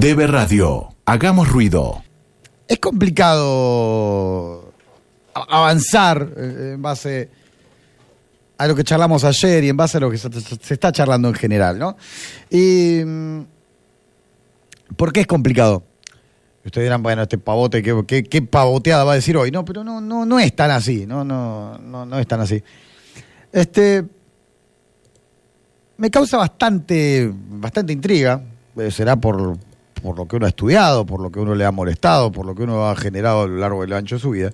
DB Radio, hagamos ruido. Es complicado avanzar eh, en base a lo que charlamos ayer y en base a lo que se, está charlando en general, ¿no? Y, mm, ¿Por qué es complicado? Ustedes dirán, bueno, este pavote, ¿qué, qué, qué pavoteada va a decir hoy? No, pero no, no, no es tan así, no, no, no, no es tan así. Este, me causa bastante, bastante intriga, eh, será por, por lo que uno ha estudiado, por lo que uno le ha molestado, por lo que uno ha generado a lo largo del ancho de su vida.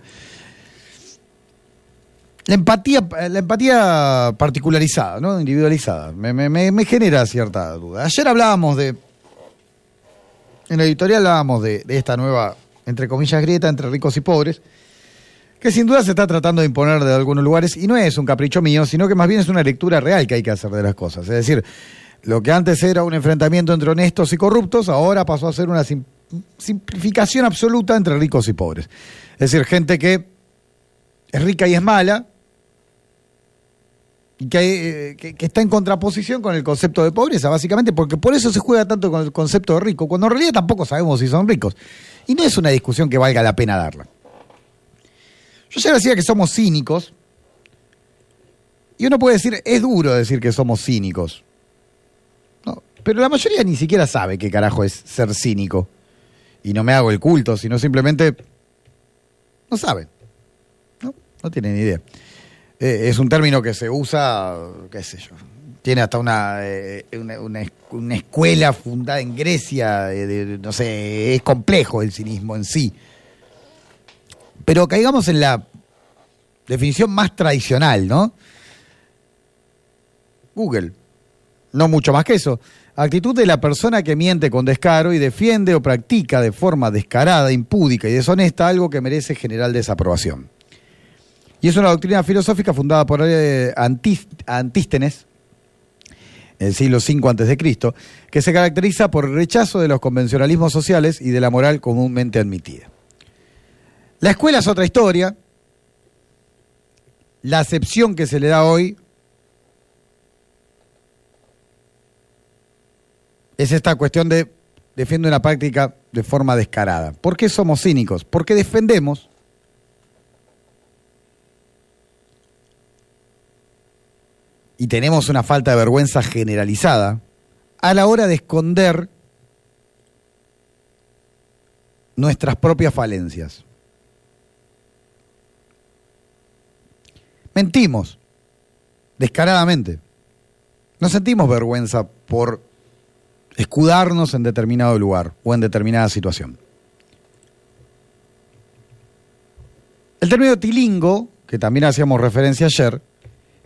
La empatía, la empatía particularizada, ¿no? individualizada, me genera cierta duda. Ayer hablábamos de, en la editorial hablábamos de, de esta nueva, entre comillas, grieta entre ricos y pobres, que sin duda se está tratando de imponer de algunos lugares, y no es un capricho mío, sino que más bien es una lectura real que hay que hacer de las cosas. Es decir, lo que antes era un enfrentamiento entre honestos y corruptos, ahora pasó a ser una sim- simplificación absoluta entre ricos y pobres. Es decir, gente que es rica y es mala, y eh, que- que está en contraposición con el concepto de pobreza, básicamente, porque por eso se juega tanto con el concepto de rico, cuando en realidad tampoco sabemos si son ricos. Y no es una discusión que valga la pena darla. Yo ya decía que somos cínicos, y uno puede decir, es duro decir que somos cínicos. Pero la mayoría ni siquiera sabe qué carajo es ser cínico. Y no me hago el culto, sino simplemente no saben. No, no tienen ni idea. Eh, es un término que se usa, qué sé yo, tiene hasta una, eh, una, una es- una escuela fundada en Grecia, eh, no sé, es complejo el cinismo en sí. Pero caigamos en la definición más tradicional, ¿no? Google, no mucho más que eso. Actitud de la persona que miente con descaro y defiende o practica de forma descarada, impúdica y deshonesta algo que merece general desaprobación. Y es una doctrina filosófica fundada por eh, Antís- Antístenes, en el siglo V a.C., que se caracteriza por el rechazo de los convencionalismos sociales y de la moral comúnmente admitida. La escuela es otra historia. La acepción que se le da hoy es esta cuestión de defiende una práctica de forma descarada. ¿Por qué somos cínicos? Porque defendemos y tenemos una falta de vergüenza generalizada a la hora de esconder nuestras propias falencias. Mentimos, descaradamente. No sentimos vergüenza por escudarnos en determinado lugar o en determinada situación. El término tilingo, que también hacíamos referencia ayer,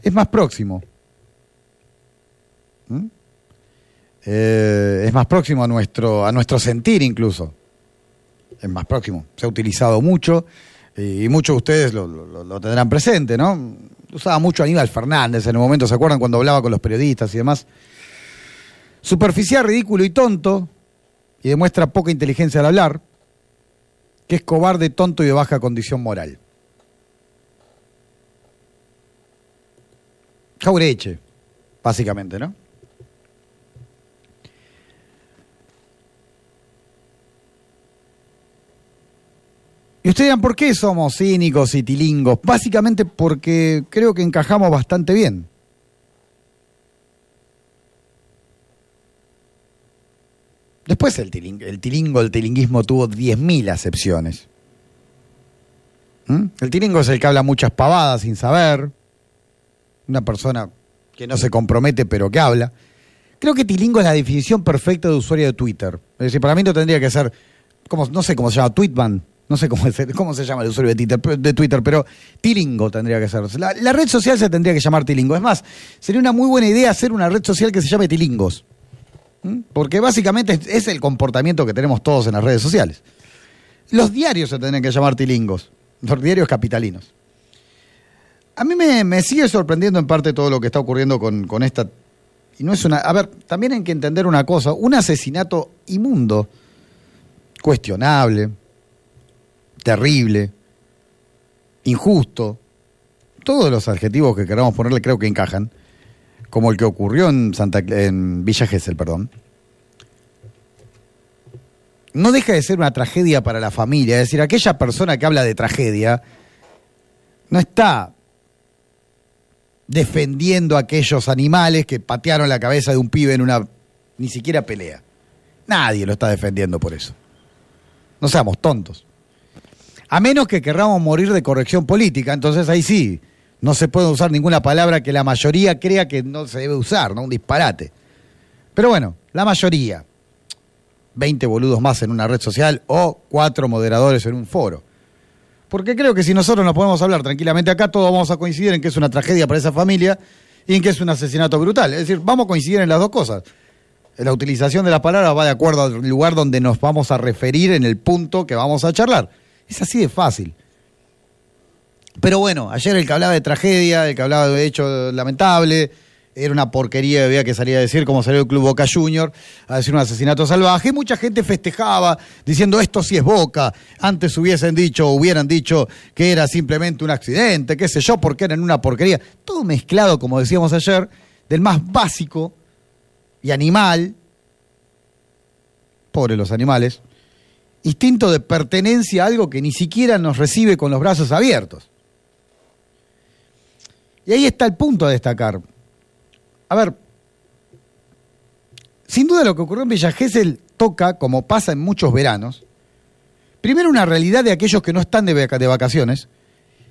es más próximo. ¿Mm? Eh, es más próximo a nuestro, a nuestro sentir incluso. Es más próximo. Se ha utilizado mucho y muchos de ustedes lo, lo- lo tendrán presente, ¿no? Usaba mucho Aníbal Fernández en el momento, ¿se acuerdan cuando hablaba con los periodistas y demás? Superficial, ridículo y tonto, y demuestra poca inteligencia al hablar, que es cobarde, tonto y de baja condición moral. Jaureche, básicamente, ¿no? Y ustedes dirán, ¿por qué somos cínicos y tilingos? Básicamente porque creo que encajamos bastante bien. Después el, tiling- el tilingo, el tilinguismo tuvo 10.000 acepciones. ¿Mm? El tilingo es el que habla muchas pavadas sin saber. Una persona que no se compromete pero que habla. Creo que tilingo es la definición perfecta de usuario de Twitter. Es decir, para mí no tendría que ser, como, no sé cómo se llama, Tweetman. No sé cómo, cómo se llama el usuario de Twitter, de Twitter pero Tilingo tendría que ser. La, la red social se tendría que llamar Tilingo. Es más, sería una muy buena idea hacer una red social que se llame Tilingos. Porque básicamente es, el comportamiento que tenemos todos en las redes sociales. Los diarios se tendrían que llamar Tilingos. Los diarios capitalinos. A mí me, me sigue sorprendiendo en parte todo lo que está ocurriendo con, con esta. Y no es una. A ver, también hay que entender una cosa: un asesinato inmundo, cuestionable, terrible, injusto. Todos los adjetivos que queramos ponerle creo que encajan. Como el que ocurrió en, Santa, en Villa Gesell, perdón. no deja de ser una tragedia para la familia. Es decir, aquella persona que habla de tragedia no está defendiendo a aquellos animales que patearon la cabeza de un pibe en una ni siquiera pelea. Nadie lo está defendiendo por eso. No seamos tontos. A menos que querramos morir de corrección política, entonces ahí sí, no se puede usar ninguna palabra que la mayoría crea que no se debe usar, ¿no? Un disparate. Pero bueno, la mayoría. 20 boludos más en una red social o cuatro moderadores en un foro. Porque creo que si nosotros nos podemos hablar tranquilamente acá, todos vamos a coincidir en que es una tragedia para esa familia y en que es un asesinato brutal. Es decir, vamos a coincidir en las dos cosas. La utilización de la palabra va de acuerdo al lugar donde nos vamos a referir en el punto que vamos a charlar. Es así de fácil. Pero bueno, ayer el que hablaba de tragedia, el que hablaba de hecho lamentable, era una porquería había que salía a decir cómo salió el Club Boca Junior a decir un asesinato salvaje. Y mucha gente festejaba diciendo esto sí es Boca. Antes hubiesen dicho, hubieran dicho que era simplemente un accidente, qué sé yo, porque eran una porquería. Todo mezclado, como decíamos ayer, del más básico y animal, pobre los animales, instinto de pertenencia a algo que ni siquiera nos recibe con los brazos abiertos. Y ahí está el punto a destacar. A ver, sin duda lo que ocurrió en Villa Gesell toca, como pasa en muchos veranos, primero una realidad de aquellos que no están de, de vacaciones,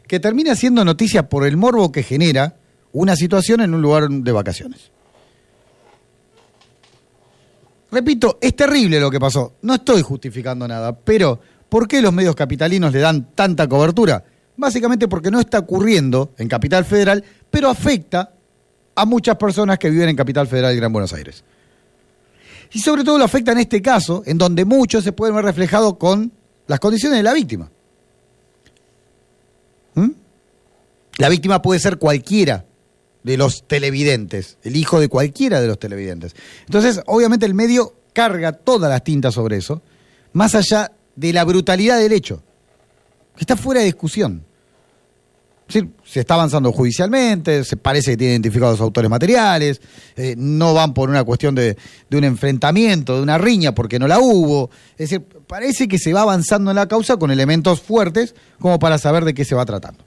que termina siendo noticia por el morbo que genera una situación en un lugar de vacaciones. Repito, es terrible lo que pasó. No estoy justificando nada, pero ¿por qué los medios capitalinos le dan tanta cobertura? Básicamente porque no está ocurriendo en Capital Federal, pero afecta a muchas personas que viven en Capital Federal y Gran Buenos Aires. Y sobre todo lo afecta en este caso, en donde muchos se pueden ver reflejados con las condiciones de la víctima. ¿Mm? La víctima puede ser cualquiera de los televidentes, el hijo de cualquiera de los televidentes. Entonces, obviamente el medio carga todas las tintas sobre eso, más allá de la brutalidad del hecho, está fuera de discusión. Sí, se está avanzando judicialmente, se parece que tiene identificados autores materiales, eh, no van por una cuestión de, un enfrentamiento, de una riña, porque no la hubo. Es decir, parece que se va avanzando en la causa con elementos fuertes como para saber de qué se va tratando.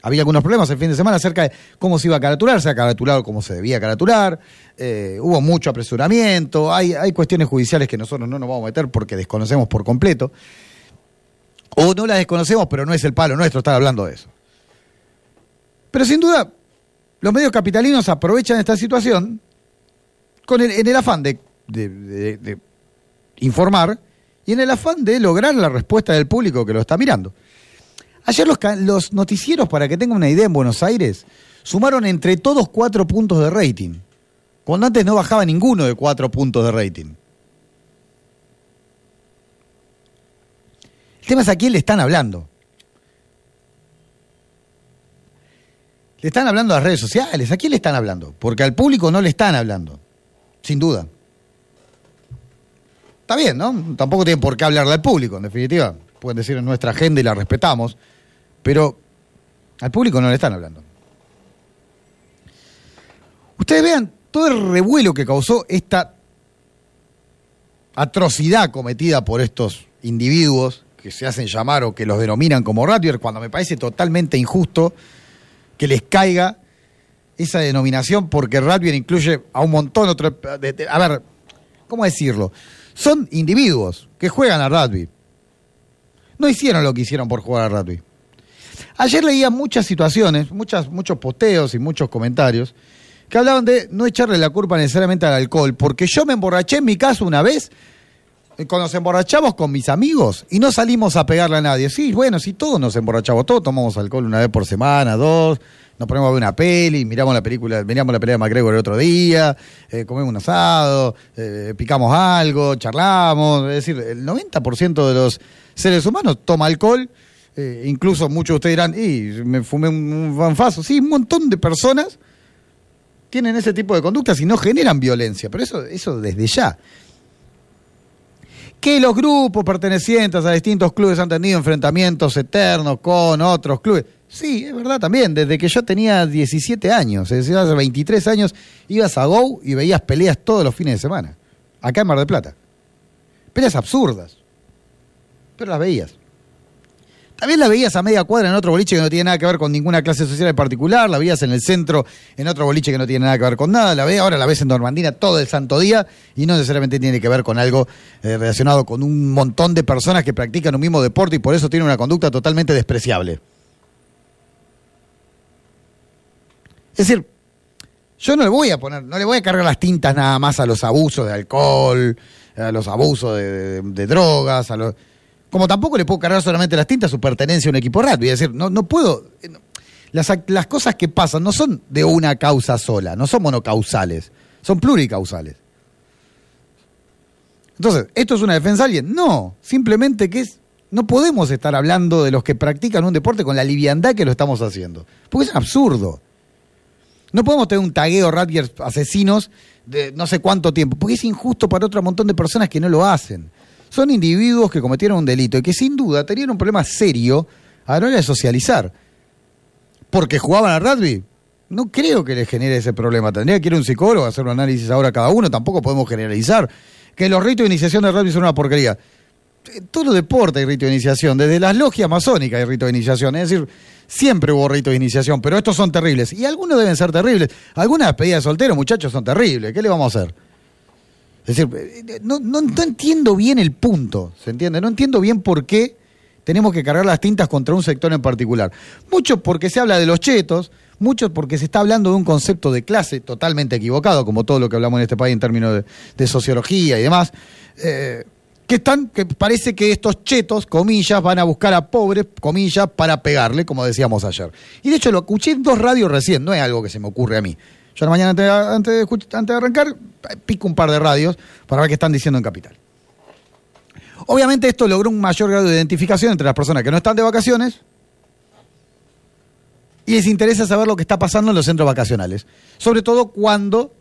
Había algunos problemas el fin de semana acerca de cómo se iba a caratular, se ha caratulado como se debía caratular, eh, hubo mucho apresuramiento, hay cuestiones judiciales que nosotros no nos vamos a meter porque desconocemos por completo, o no las desconocemos, pero no es el palo nuestro estar hablando de eso. Pero sin duda, los medios capitalinos aprovechan esta situación con el, en el afán de, de, informar y en el afán de lograr la respuesta del público que lo está mirando. Ayer los, los noticieros, para que tengan una idea, en Buenos Aires, sumaron entre todos cuatro puntos de rating, cuando antes no bajaba ninguno de cuatro puntos de rating. El tema es a quién le están hablando. Le están hablando a las redes sociales. ¿A quién le están hablando? Porque al público no le están hablando. Sin duda. Está bien, ¿no? Tampoco tienen por qué hablarle al público, en definitiva. Pueden decir en nuestra agenda y la respetamos. Pero al público no le están hablando. Ustedes vean todo el revuelo que causó esta atrocidad cometida por estos individuos que se hacen llamar o que los denominan como Rattier, cuando me parece totalmente injusto que les caiga esa denominación porque Rattier incluye a un montón otro de, a ver, ¿cómo decirlo? Son individuos que juegan a rugby. No hicieron lo que hicieron por jugar a rugby. Ayer leía muchas situaciones, muchas, muchos posteos y muchos comentarios que hablaban de no echarle la culpa necesariamente al alcohol, porque yo me emborraché en mi caso una vez cuando nos emborrachamos con mis amigos y no salimos a pegarle a nadie. Sí, bueno, sí, todos nos emborrachamos, todos tomamos alcohol una vez por semana, dos, nos ponemos a ver una peli, miramos la película, miramos la pelea de McGregor el otro día, eh, comemos un asado, eh, picamos algo, charlamos, es decir, el 90% de los seres humanos toma alcohol, eh, incluso muchos de ustedes dirán, y me fumé un fanfazo, sí, un montón de personas tienen ese tipo de conductas y no generan violencia, pero eso, eso desde ya que los grupos pertenecientes a distintos clubes han tenido enfrentamientos eternos con otros clubes. Sí, es verdad también, desde que yo tenía 17 años, es decir, hace 23 años, ibas a Go y veías peleas todos los fines de semana, acá en Mar del Plata. Peleas absurdas, pero las veías. También la veías a media cuadra en otro boliche que no tiene nada que ver con ninguna clase social en particular, la veías en el centro en otro boliche que no tiene nada que ver con nada, la veías ahora la ves en Normandina todo el santo día y no necesariamente tiene que ver con algo eh, relacionado con un montón de personas que practican un mismo deporte y por eso tiene una conducta totalmente despreciable. Es decir, yo no le voy a poner, no le voy a cargar las tintas nada más a los abusos de alcohol, a los abusos de drogas, a los como tampoco le puedo cargar solamente las tintas su pertenencia a un equipo rugby. Es decir, no, no puedo. Eh, las, las cosas que pasan no son de una causa sola, no son monocausales, son pluricausales. Entonces, ¿esto es una defensa de alguien? No, simplemente que es. No podemos estar hablando de los que practican un deporte con la liviandad que lo estamos haciendo. Porque es absurdo. No podemos tener un tagueo rugby asesinos de no sé cuánto tiempo, porque es injusto para otro montón de personas que no lo hacen son individuos que cometieron un delito y que sin duda tenían un problema serio a la hora de socializar. Porque jugaban al rugby. No creo que les genere ese problema. Tendría que ir un psicólogo a hacer un análisis ahora cada uno. Tampoco podemos generalizar que los ritos de iniciación del rugby son una porquería. Todo deporte hay rito de iniciación. Desde las logias masónicas hay rito de iniciación. Es decir, siempre hubo rito de iniciación, pero estos son terribles. Y algunos deben ser terribles. Algunas despedidas de soltero, muchachos, son terribles. ¿Qué le vamos a hacer? Es decir, no, no, entiendo bien el punto, ¿se entiende? No entiendo bien por qué tenemos que cargar las tintas contra un sector en particular. Mucho porque se habla de los chetos, mucho porque se está hablando de un concepto de clase totalmente equivocado, como todo lo que hablamos en este país en términos de, sociología y demás. Eh, que están, que parece que estos chetos, comillas, van a buscar a pobres, comillas, para pegarle, como decíamos ayer. Y de hecho lo escuché en dos radios recién, no es algo que se me ocurre a mí. Yo la mañana antes, de, antes de arrancar pico un par de radios para ver qué están diciendo en Capital. Obviamente esto logró un mayor grado de identificación entre las personas que no están de vacaciones y les interesa saber lo que está pasando en los centros vacacionales. Sobre todo cuando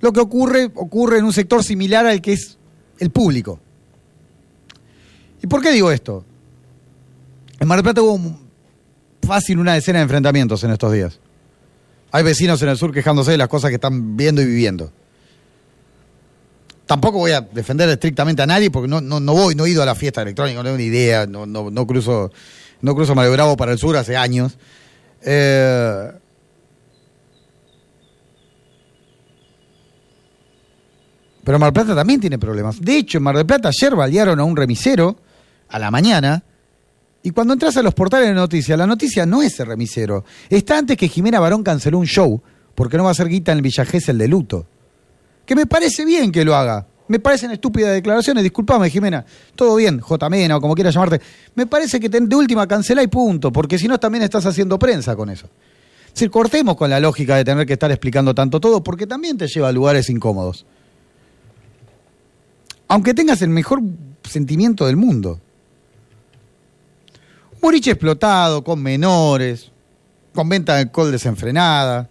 lo que ocurre ocurre en un sector similar al que es el público. ¿Y por qué digo esto? En Mar del Plata hubo fácil una decena de enfrentamientos en estos días. Hay vecinos en el sur quejándose de las cosas que están viendo y viviendo. Tampoco voy a defender estrictamente a nadie porque no, no, no voy, no he ido a la fiesta electrónica, no tengo ni idea, no, no, no cruzo, no cruzo Mario Bravo para el sur hace años. Eh, pero Mar Plata también tiene problemas. De hecho, en Mar del Plata ayer balearon a un remisero a la mañana y cuando entras a los portales de noticias, la noticia no es el remisero. Está antes que Jimena Barón canceló un show porque no va a ser guita en el Villa el de luto. Que me parece bien que lo haga. Me parecen estúpidas declaraciones. Disculpame, Jimena. Todo bien, J. Mena o como quieras llamarte. Me parece que de última cancela y punto, porque si no también estás haciendo prensa con eso. Si cortemos con la lógica de tener que estar explicando tanto todo, porque también te lleva a lugares incómodos. Aunque tengas el mejor sentimiento del mundo. Muriche explotado, con menores, con venta de alcohol desenfrenada.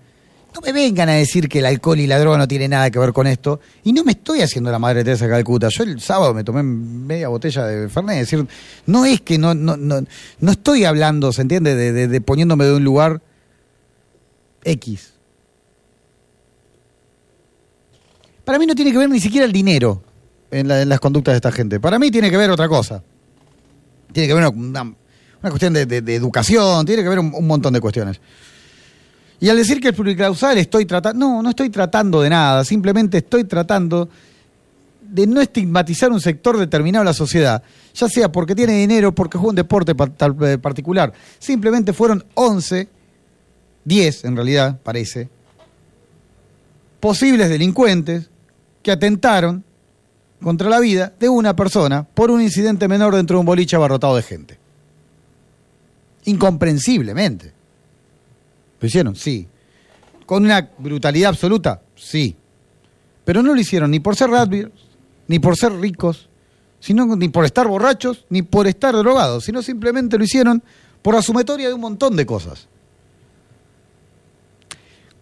No me vengan a decir que el alcohol y la droga no tienen nada que ver con esto. Y no me estoy haciendo la madre Teresa de Calcuta. Yo el sábado me tomé media botella de Fernet. Es decir, no es que no, estoy hablando, ¿se entiende? De, poniéndome de un lugar X. Para mí no tiene que ver ni siquiera el dinero en, las conductas de esta gente. Para mí tiene que ver otra cosa. Tiene que ver una cuestión de, educación, tiene que ver un, montón de cuestiones. Y al decir que el pluricausal estoy tratando, no, no estoy tratando de nada, simplemente estoy tratando de no estigmatizar un sector determinado de la sociedad, ya sea porque tiene dinero, porque juega un deporte eh, particular. Simplemente fueron 11, 10 en realidad, parece, posibles delincuentes que atentaron contra la vida de una persona por un incidente menor dentro de un boliche abarrotado de gente incomprensiblemente. ¿Lo hicieron? Sí. ¿Con una brutalidad absoluta? Sí. Pero no lo hicieron ni por ser rugbyers, ni por ser ricos, sino ni por estar borrachos, ni por estar drogados, sino simplemente lo hicieron por la sumatoria de un montón de cosas.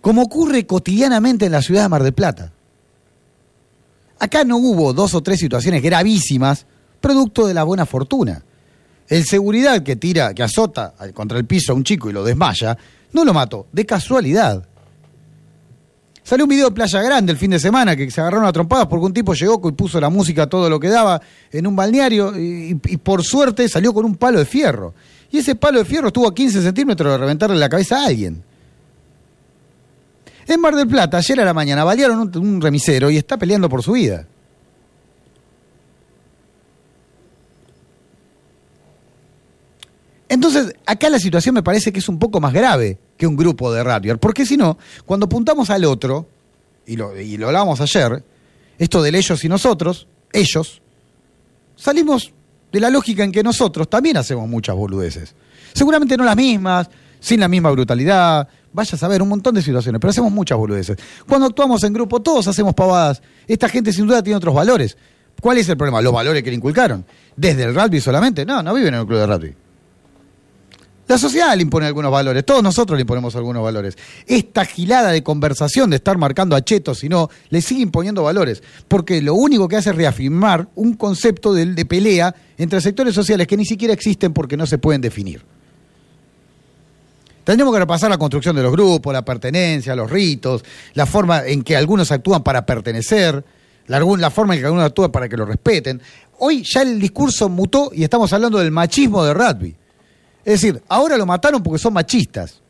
Como ocurre cotidianamente en la ciudad de Mar del Plata. Acá no hubo dos o tres situaciones gravísimas producto de la buena fortuna. El seguridad que tira, que azota contra el piso a un chico y lo desmaya, no lo mató, de casualidad. Salió un video de Playa Grande el fin de semana que se agarraron a trompadas porque un tipo llegó y puso la música todo lo que daba en un balneario y, por suerte salió con un palo de fierro. Y ese palo de fierro estuvo a 15 centímetros de reventarle la cabeza a alguien. En Mar del Plata, ayer a la mañana, balearon un, un remisero y está peleando por su vida. Entonces, acá la situación me parece que es un poco más grave que un grupo de radio. Porque si no, cuando apuntamos al otro, y lo, y hablábamos ayer, esto del ellos y nosotros, ellos, salimos de la lógica en que nosotros también hacemos muchas boludeces. Seguramente no las mismas, sin la misma brutalidad, vaya a saber un montón de situaciones, pero hacemos muchas boludeces. Cuando actuamos en grupo, todos hacemos pavadas. Esta gente sin duda tiene otros valores. ¿Cuál es el problema? Los valores que le inculcaron. ¿Desde el rugby solamente? No, no viven en un club de rugby. La sociedad le impone algunos valores, todos nosotros le imponemos algunos valores. Esta gilada de conversación de estar marcando a chetos, si no, le sigue imponiendo valores, porque lo único que hace es reafirmar un concepto de, pelea entre sectores sociales que ni siquiera existen porque no se pueden definir. Tendremos que repasar la construcción de los grupos, la pertenencia, los ritos, la forma en que algunos actúan para pertenecer, la, la forma en que algunos actúan para que lo respeten. Hoy ya el discurso mutó y estamos hablando del machismo de rugby. Es decir, ahora lo mataron porque son machistas.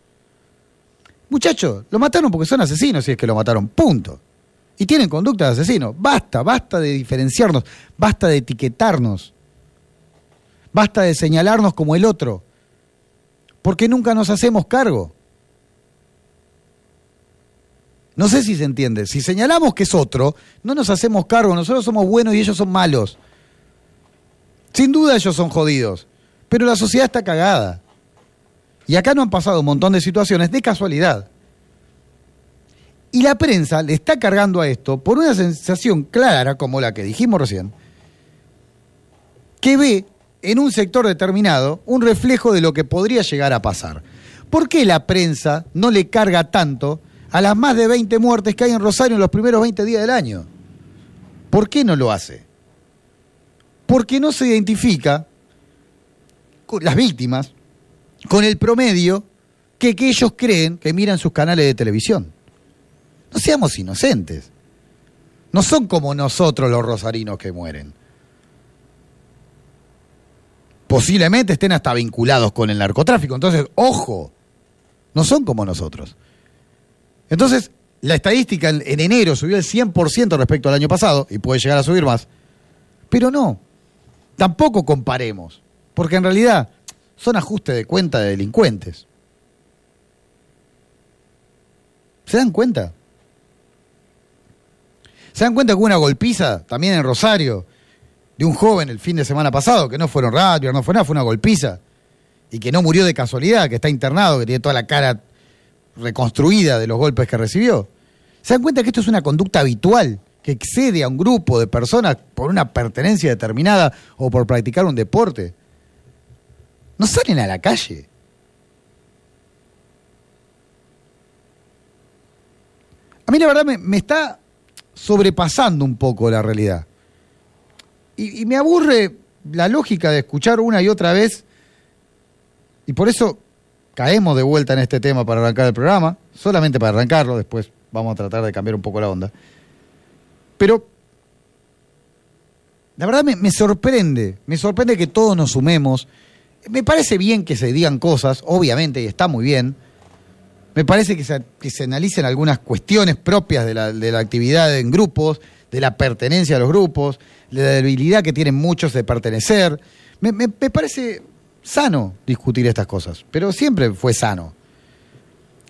Muchachos, lo mataron porque son asesinos, si es que lo mataron, punto. Y tienen conducta de asesino. Basta, basta de diferenciarnos, basta de etiquetarnos, basta de señalarnos como el otro, porque nunca nos hacemos cargo. No sé si se entiende. Si señalamos que es otro, no nos hacemos cargo. Nosotros somos buenos y ellos son malos. Sin duda ellos son jodidos. Pero la sociedad está cagada. Y acá no han pasado un montón de situaciones de casualidad. Y la prensa le está cargando a esto por una sensación clara, como la que dijimos recién, que ve en un sector determinado un reflejo de lo que podría llegar a pasar. ¿Por qué la prensa no le carga tanto a las más de 20 muertes que hay en Rosario en los primeros 20 días del año? ¿Por qué no lo hace? Porque no se identifica las víctimas con el promedio que, que ellos creen que miran sus canales de televisión. No seamos inocentes. No son como nosotros los rosarinos que mueren. Posiblemente estén hasta vinculados con el narcotráfico. Entonces, ojo, no son como nosotros. Entonces, la estadística en, en enero subió el 100% respecto al año pasado, y puede llegar a subir más. Pero no, tampoco comparemos, porque en realidad son ajustes de cuenta de delincuentes. ¿Se dan cuenta? ¿Se dan cuenta que hubo una golpiza también en Rosario de un joven el fin de semana pasado, que no fueron radio, no fue nada, fue una golpiza, y que no murió de casualidad, que está internado, que tiene toda la cara reconstruida de los golpes que recibió? ¿Se dan cuenta que esto es una conducta habitual, que excede a un grupo de personas por una pertenencia determinada o por practicar un deporte? No salen a la calle. A mí la verdad me, está sobrepasando un poco la realidad. Y, y, me aburre la lógica de escuchar una y otra vez, y por eso caemos de vuelta en este tema para arrancar el programa, solamente para arrancarlo, después vamos a tratar de cambiar un poco la onda. Pero la verdad me, me sorprende, me sorprende que todos nos sumemos. Me parece bien que se digan cosas, obviamente, y está muy bien. Me parece que se, que se analicen algunas cuestiones propias de la, de la actividad en grupos, de la pertenencia a los grupos, de la debilidad que tienen muchos de pertenecer. Me, parece sano discutir estas cosas, pero siempre fue sano.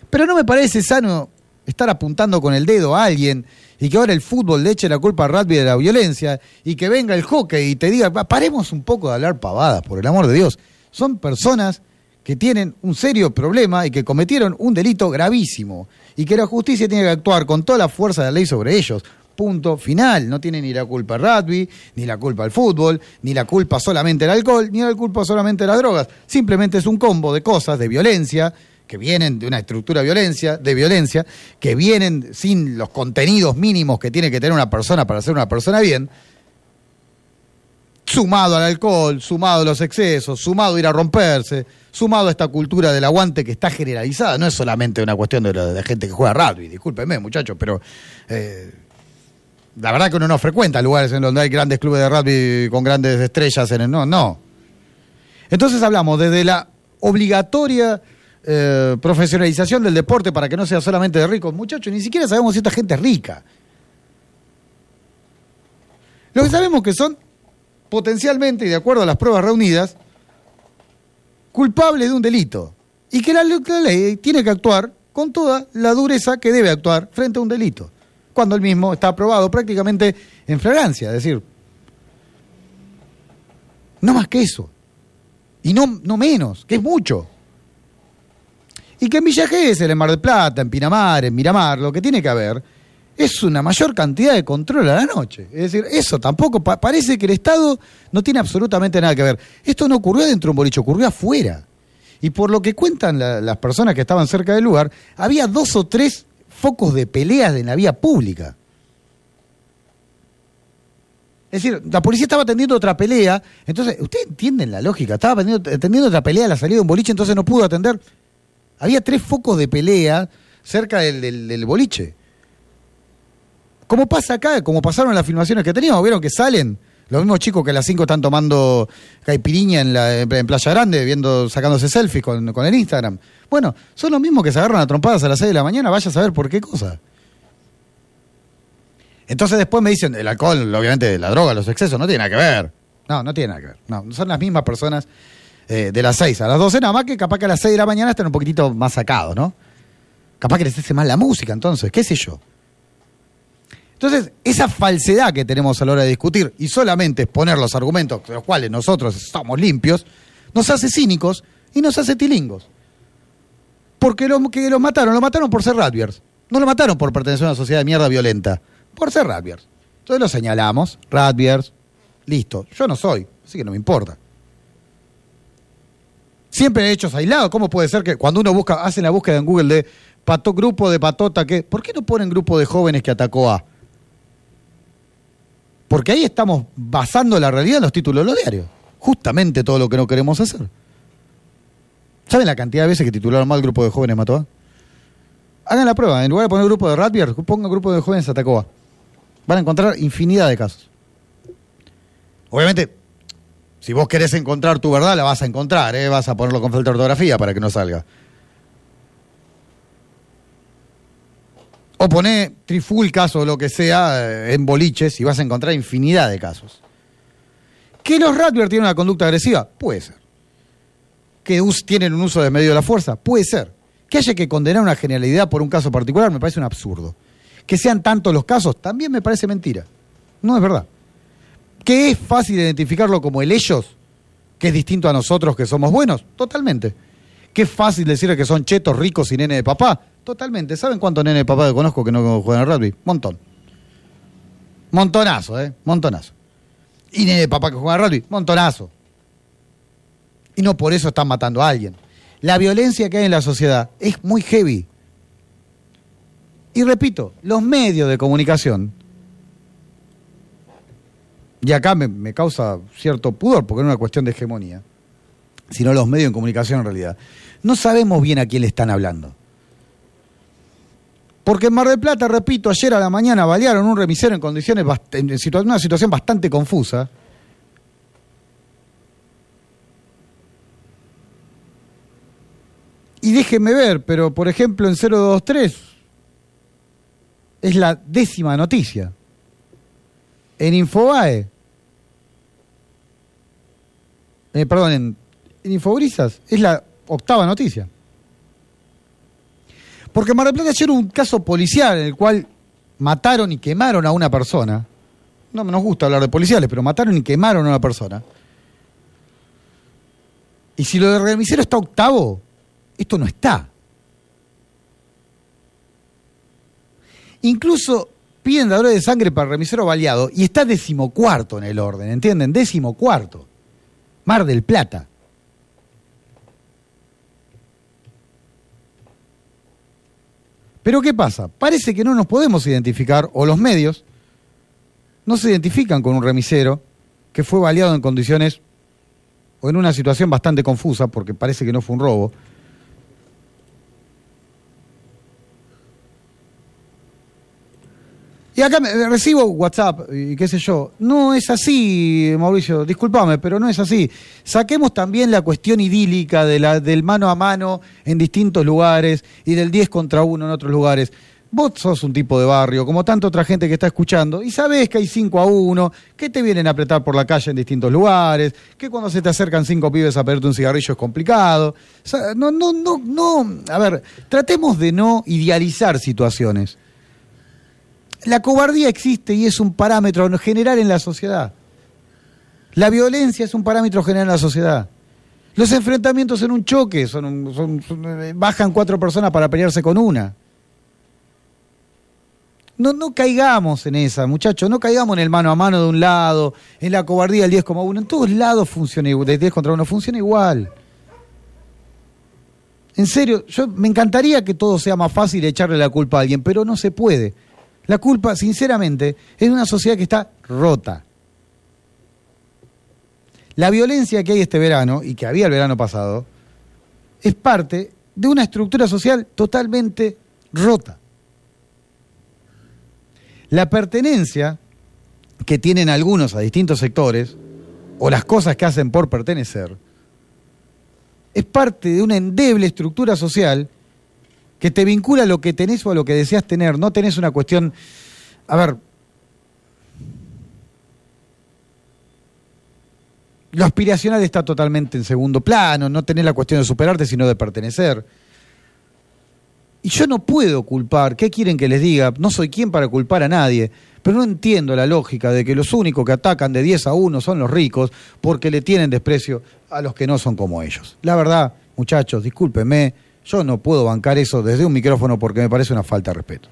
Pero no me parece sano estar apuntando con el dedo a alguien y que ahora el fútbol le eche la culpa al rugby de la violencia y que venga el hockey y te diga, paremos un poco de hablar pavadas, por el amor de Dios. Son personas que tienen un serio problema y que cometieron un delito gravísimo y que la justicia tiene que actuar con toda la fuerza de la ley sobre ellos. Punto final. No tiene ni la culpa el rugby, ni la culpa el fútbol, ni la culpa solamente el alcohol, ni la culpa solamente las drogas. Simplemente es un combo de cosas, de violencia, que vienen de una estructura de violencia, de violencia, que vienen sin los contenidos mínimos que tiene que tener una persona para ser una persona bien, Sumado al alcohol, sumado a los excesos, sumado a ir a romperse, sumado a esta cultura del aguante que está generalizada. No es solamente una cuestión de la, gente que juega rugby, discúlpenme muchachos, pero eh, la verdad que uno no frecuenta lugares en donde hay grandes clubes de rugby con grandes estrellas en el... No, no. Entonces hablamos desde la obligatoria eh, profesionalización del deporte para que no sea solamente de ricos. Muchachos, ni siquiera sabemos si esta gente es rica. Lo que sabemos que son potencialmente, y de acuerdo a las pruebas reunidas, culpables de un delito. Y que la, la ley tiene que actuar con toda la dureza que debe actuar frente a un delito. Cuando el mismo está aprobado prácticamente en flagrancia. Es decir, no más que eso. Y no, no menos, que es mucho. Y que en Villa Gesell, en Mar del Plata, en Pinamar, en Miramar, lo que tiene que haber es una mayor cantidad de control a la noche. Es decir, eso tampoco, pa- parece que el Estado no tiene absolutamente nada que ver. Esto no ocurrió dentro de un boliche, ocurrió afuera. Y por lo que cuentan la- las personas que estaban cerca del lugar, había dos o tres focos de peleas en la vía pública. Es decir, la policía estaba atendiendo otra pelea, entonces, ustedes entienden la lógica, estaba atendiendo, otra pelea a la salida de un boliche, entonces no pudo atender. Había tres focos de pelea cerca del boliche. Como pasa acá, como pasaron las filmaciones que teníamos, vieron que salen los mismos chicos que a las 5 están tomando caipiriña en, la, en Playa Grande, viendo, sacándose selfies con, el Instagram. Bueno, son los mismos que se agarran a trompadas a las 6 de la mañana, vaya a saber por qué cosa. Entonces después me dicen, el alcohol, obviamente, la droga, los excesos, no tiene nada que ver. No, no tiene nada que ver. No, son las mismas personas eh, de las 6 a las 12, nada más que capaz que a las 6 de la mañana están un poquitito más sacados, ¿no? Capaz que les hace mal la música, entonces, qué sé yo. Entonces, esa falsedad que tenemos a la hora de discutir y solamente exponer los argumentos de los cuales nosotros estamos limpios, nos hace cínicos y nos hace tilingos. Porque lo que lo mataron, lo mataron por ser rugbyers. No lo mataron por pertenecer a una sociedad de mierda violenta, por ser rugbyers. Entonces lo señalamos, rugbyers, listo. Yo no soy, así que no me importa. Siempre hechos aislados. ¿Cómo puede ser que cuando uno busca, hacen la búsqueda en Google de pato, grupo de patota que. ¿Por qué no ponen grupo de jóvenes que atacó a? Porque ahí estamos basando la realidad en los títulos de los diarios. Justamente todo lo que no queremos hacer. ¿Saben la cantidad de veces que titularon mal grupo de jóvenes mató a? Hagan la prueba. En lugar de poner grupo de rugbyers, pongan grupo de jóvenes atacó a. Van a encontrar infinidad de casos. Obviamente, si vos querés encontrar tu verdad, la vas a encontrar, ¿eh? vas a ponerlo con falta de ortografía para que no salga. O poné trifulcas o lo que sea eh, en boliches y vas a encontrar infinidad de casos. ¿Que los Radler tienen una conducta agresiva? Puede ser. ¿Que tienen un uso desmedido de la fuerza? Puede ser. Que haya que condenar una generalidad por un caso particular me parece un absurdo. Que sean tantos los casos también me parece mentira. No es verdad. ¿Que es fácil identificarlo como el ellos? ¿Que es distinto a nosotros que somos buenos? Totalmente. ¿Que es fácil decir que son chetos, ricos y nene de papá? Totalmente. ¿Saben cuántos nene de papá que conozco que no juegan al rugby? Montón. Montonazo, ¿eh? Montonazo. Y nene de papá que juega al rugby? Montonazo. Y no por eso están matando a alguien. La violencia que hay en la sociedad es muy heavy. Y repito, los medios de comunicación, y acá me, me causa cierto pudor porque es una cuestión de hegemonía, sino los medios de comunicación en realidad, no sabemos bien a quién le están hablando. Porque en Mar del Plata, repito, ayer a la mañana balearon un remisero en condiciones, en una situación bastante confusa. Y déjenme ver, pero por ejemplo en 023 es la décima noticia. En Infobae, eh, perdón, en, en Infobrisas es la octava noticia. Porque Mar del Plata ayer un caso policial en el cual mataron y quemaron a una persona. No nos gusta hablar de policiales, pero mataron y quemaron a una persona. Y si lo de remisero está octavo, esto no está. Incluso piden dadores de sangre para remisero baleado y está decimocuarto en el orden, ¿entienden? Decimocuarto. Mar del Plata. Pero ¿qué pasa? Parece que no nos podemos identificar, o los medios no se identifican con un remisero que fue baleado en condiciones o en una situación bastante confusa, porque parece que no fue un robo. Y acá me, recibo WhatsApp y qué sé yo. No es así, Mauricio, discúlpame, pero no es así. Saquemos también la cuestión idílica de la, del mano a mano en distintos lugares y del 10 contra 1 en otros lugares. Vos sos un tipo de barrio, como tanta otra gente que está escuchando, y sabés que hay 5 a 1, que te vienen a apretar por la calle en distintos lugares, que cuando se te acercan cinco pibes a pedirte un cigarrillo es complicado. No, no, no, no. A ver, tratemos de no idealizar situaciones. La cobardía existe y es un parámetro general en la sociedad. La violencia es un parámetro general en la sociedad. Los enfrentamientos en un choque son, son- eh, bajan cuatro personas para pelearse con una. No, no caigamos en esa, muchachos, no caigamos en el mano a mano de un lado, en la cobardía del 10,1. En todos lados funciona igual, de 10 contra 1, funciona igual. En serio, yo me encantaría que todo sea más fácil echarle la culpa a alguien, pero no se puede. La culpa, sinceramente, es una sociedad que está rota. La violencia que hay este verano, y que había el verano pasado, es parte de una estructura social totalmente rota. La pertenencia que tienen algunos a distintos sectores, o las cosas que hacen por pertenecer, es parte de una endeble estructura social que te vincula a lo que tenés o a lo que deseas tener. No tenés una cuestión, a ver, lo aspiracional está totalmente en segundo plano, no tenés la cuestión de superarte, sino de pertenecer. Y yo no puedo culpar, ¿qué quieren que les diga? No soy quien para culpar a nadie, pero no entiendo la lógica de que los únicos que atacan de 10 a 1 son los ricos porque le tienen desprecio a los que no son como ellos. La verdad, muchachos, discúlpenme, yo no puedo bancar eso desde un micrófono porque me parece una falta de respeto.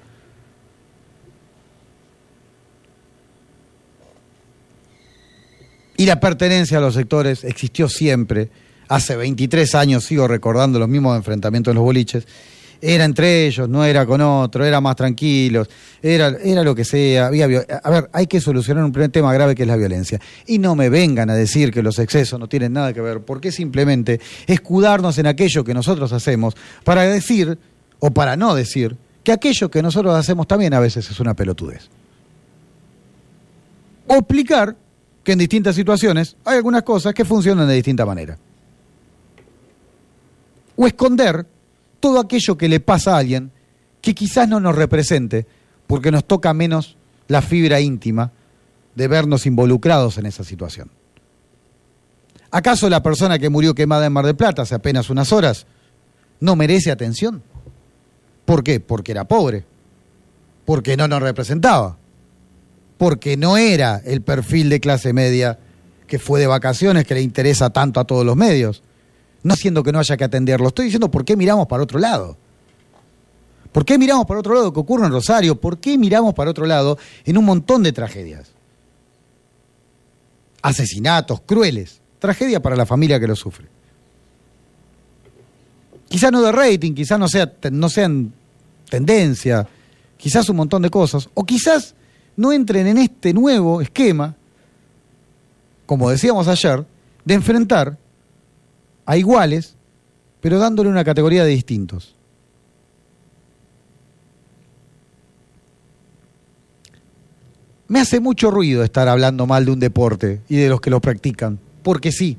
Y la pertenencia a los sectores existió siempre. Hace 23 años sigo recordando los mismos enfrentamientos en los boliches. Era entre ellos, no era con otro, era más tranquilos, era, era lo que sea. Había, a ver, hay que solucionar un primer tema grave que es la violencia. Y no me vengan a decir que los excesos no tienen nada que ver, porque simplemente escudarnos en aquello que nosotros hacemos para decir, o para no decir, que aquello que nosotros hacemos también a veces es una pelotudez. O explicar que en distintas situaciones hay algunas cosas que funcionan de distinta manera. O esconder todo aquello que le pasa a alguien que quizás no nos represente porque nos toca menos la fibra íntima de vernos involucrados en esa situación. ¿Acaso la persona que murió quemada en Mar del Plata hace apenas unas horas no merece atención? ¿Por qué? Porque era pobre, porque no nos representaba, porque no era el perfil de clase media que fue de vacaciones que le interesa tanto a todos los medios. No siendo que no haya que atenderlo, estoy diciendo por qué miramos para otro lado. ¿Por qué miramos para otro lado que ocurre en Rosario? ¿Por qué miramos para otro lado en un montón de tragedias? Asesinatos crueles, tragedia para la familia que lo sufre. Quizás no de rating, quizás no, sea, no sean tendencia, quizás un montón de cosas, o quizás no entren en este nuevo esquema, como decíamos ayer, de enfrentar a iguales, pero dándole una categoría de distintos. Me hace mucho ruido estar hablando mal de un deporte y de los que lo practican, porque sí,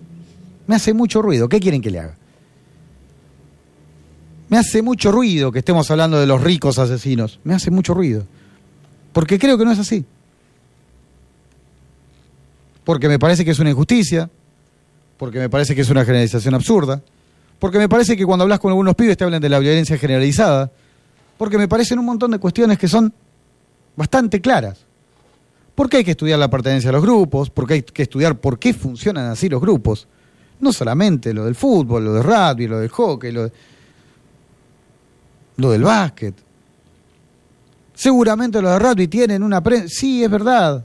me hace mucho ruido. ¿Qué quieren que le haga? Me hace mucho ruido que estemos hablando de los ricos asesinos. Me hace mucho ruido. Porque creo que no es así. Porque me parece que es una injusticia. Porque me parece que es una generalización absurda. Porque me parece que cuando hablas con algunos pibes te hablan de la violencia generalizada. Porque me parecen un montón de cuestiones que son bastante claras. Porque hay que estudiar la pertenencia a los grupos, porque hay que estudiar por qué funcionan así los grupos. No solamente lo del fútbol, lo del rugby, lo del hockey, lo, de- lo del básquet. Seguramente los de rugby tienen una prensa. Sí, es verdad.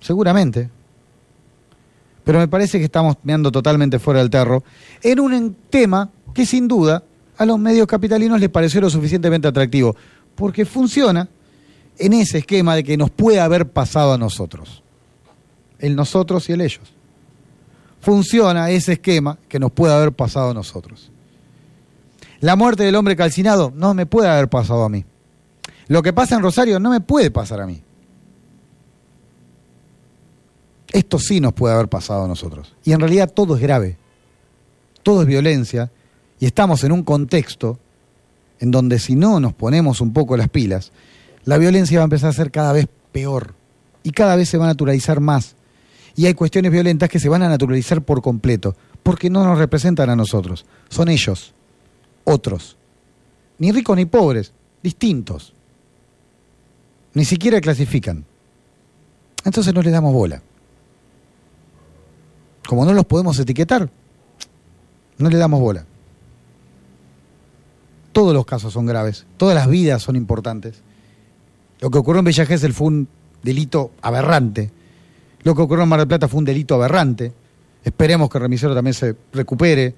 Seguramente. Pero me parece que estamos meando totalmente fuera del terro en un tema que sin duda a los medios capitalinos les pareció lo suficientemente atractivo. Porque funciona en ese esquema de que nos puede haber pasado a nosotros. el nosotros y el ellos. Funciona ese esquema que nos puede haber pasado a nosotros. La muerte del hombre calcinado no me puede haber pasado a mí. Lo que pasa en Rosario no me puede pasar a mí. Esto sí nos puede haber pasado a nosotros. Y en realidad todo es grave. Todo es violencia. Y estamos en un contexto en donde si no nos ponemos un poco las pilas, la violencia va a empezar a ser cada vez peor. Y cada vez se va a naturalizar más. Y hay cuestiones violentas que se van a naturalizar por completo. Porque no nos representan a nosotros. Son ellos. Otros. Ni ricos ni pobres. Distintos. Ni siquiera clasifican. Entonces no les damos bola. Como no los podemos etiquetar, no le damos bola. Todos los casos son graves, todas las vidas son importantes. Lo que ocurrió en Bella Gesell fue un delito aberrante. Lo que ocurrió en Mar del Plata fue un delito aberrante. Esperemos que remisero también se recupere.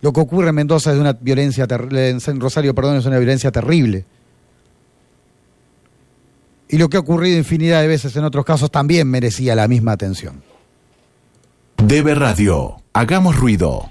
Lo que ocurre en Mendoza es una violencia en Rosario, perdón, es una violencia terrible. Y lo que ha ocurrido infinidad de veces en otros casos también merecía la misma atención. Debe Radio. Hagamos ruido.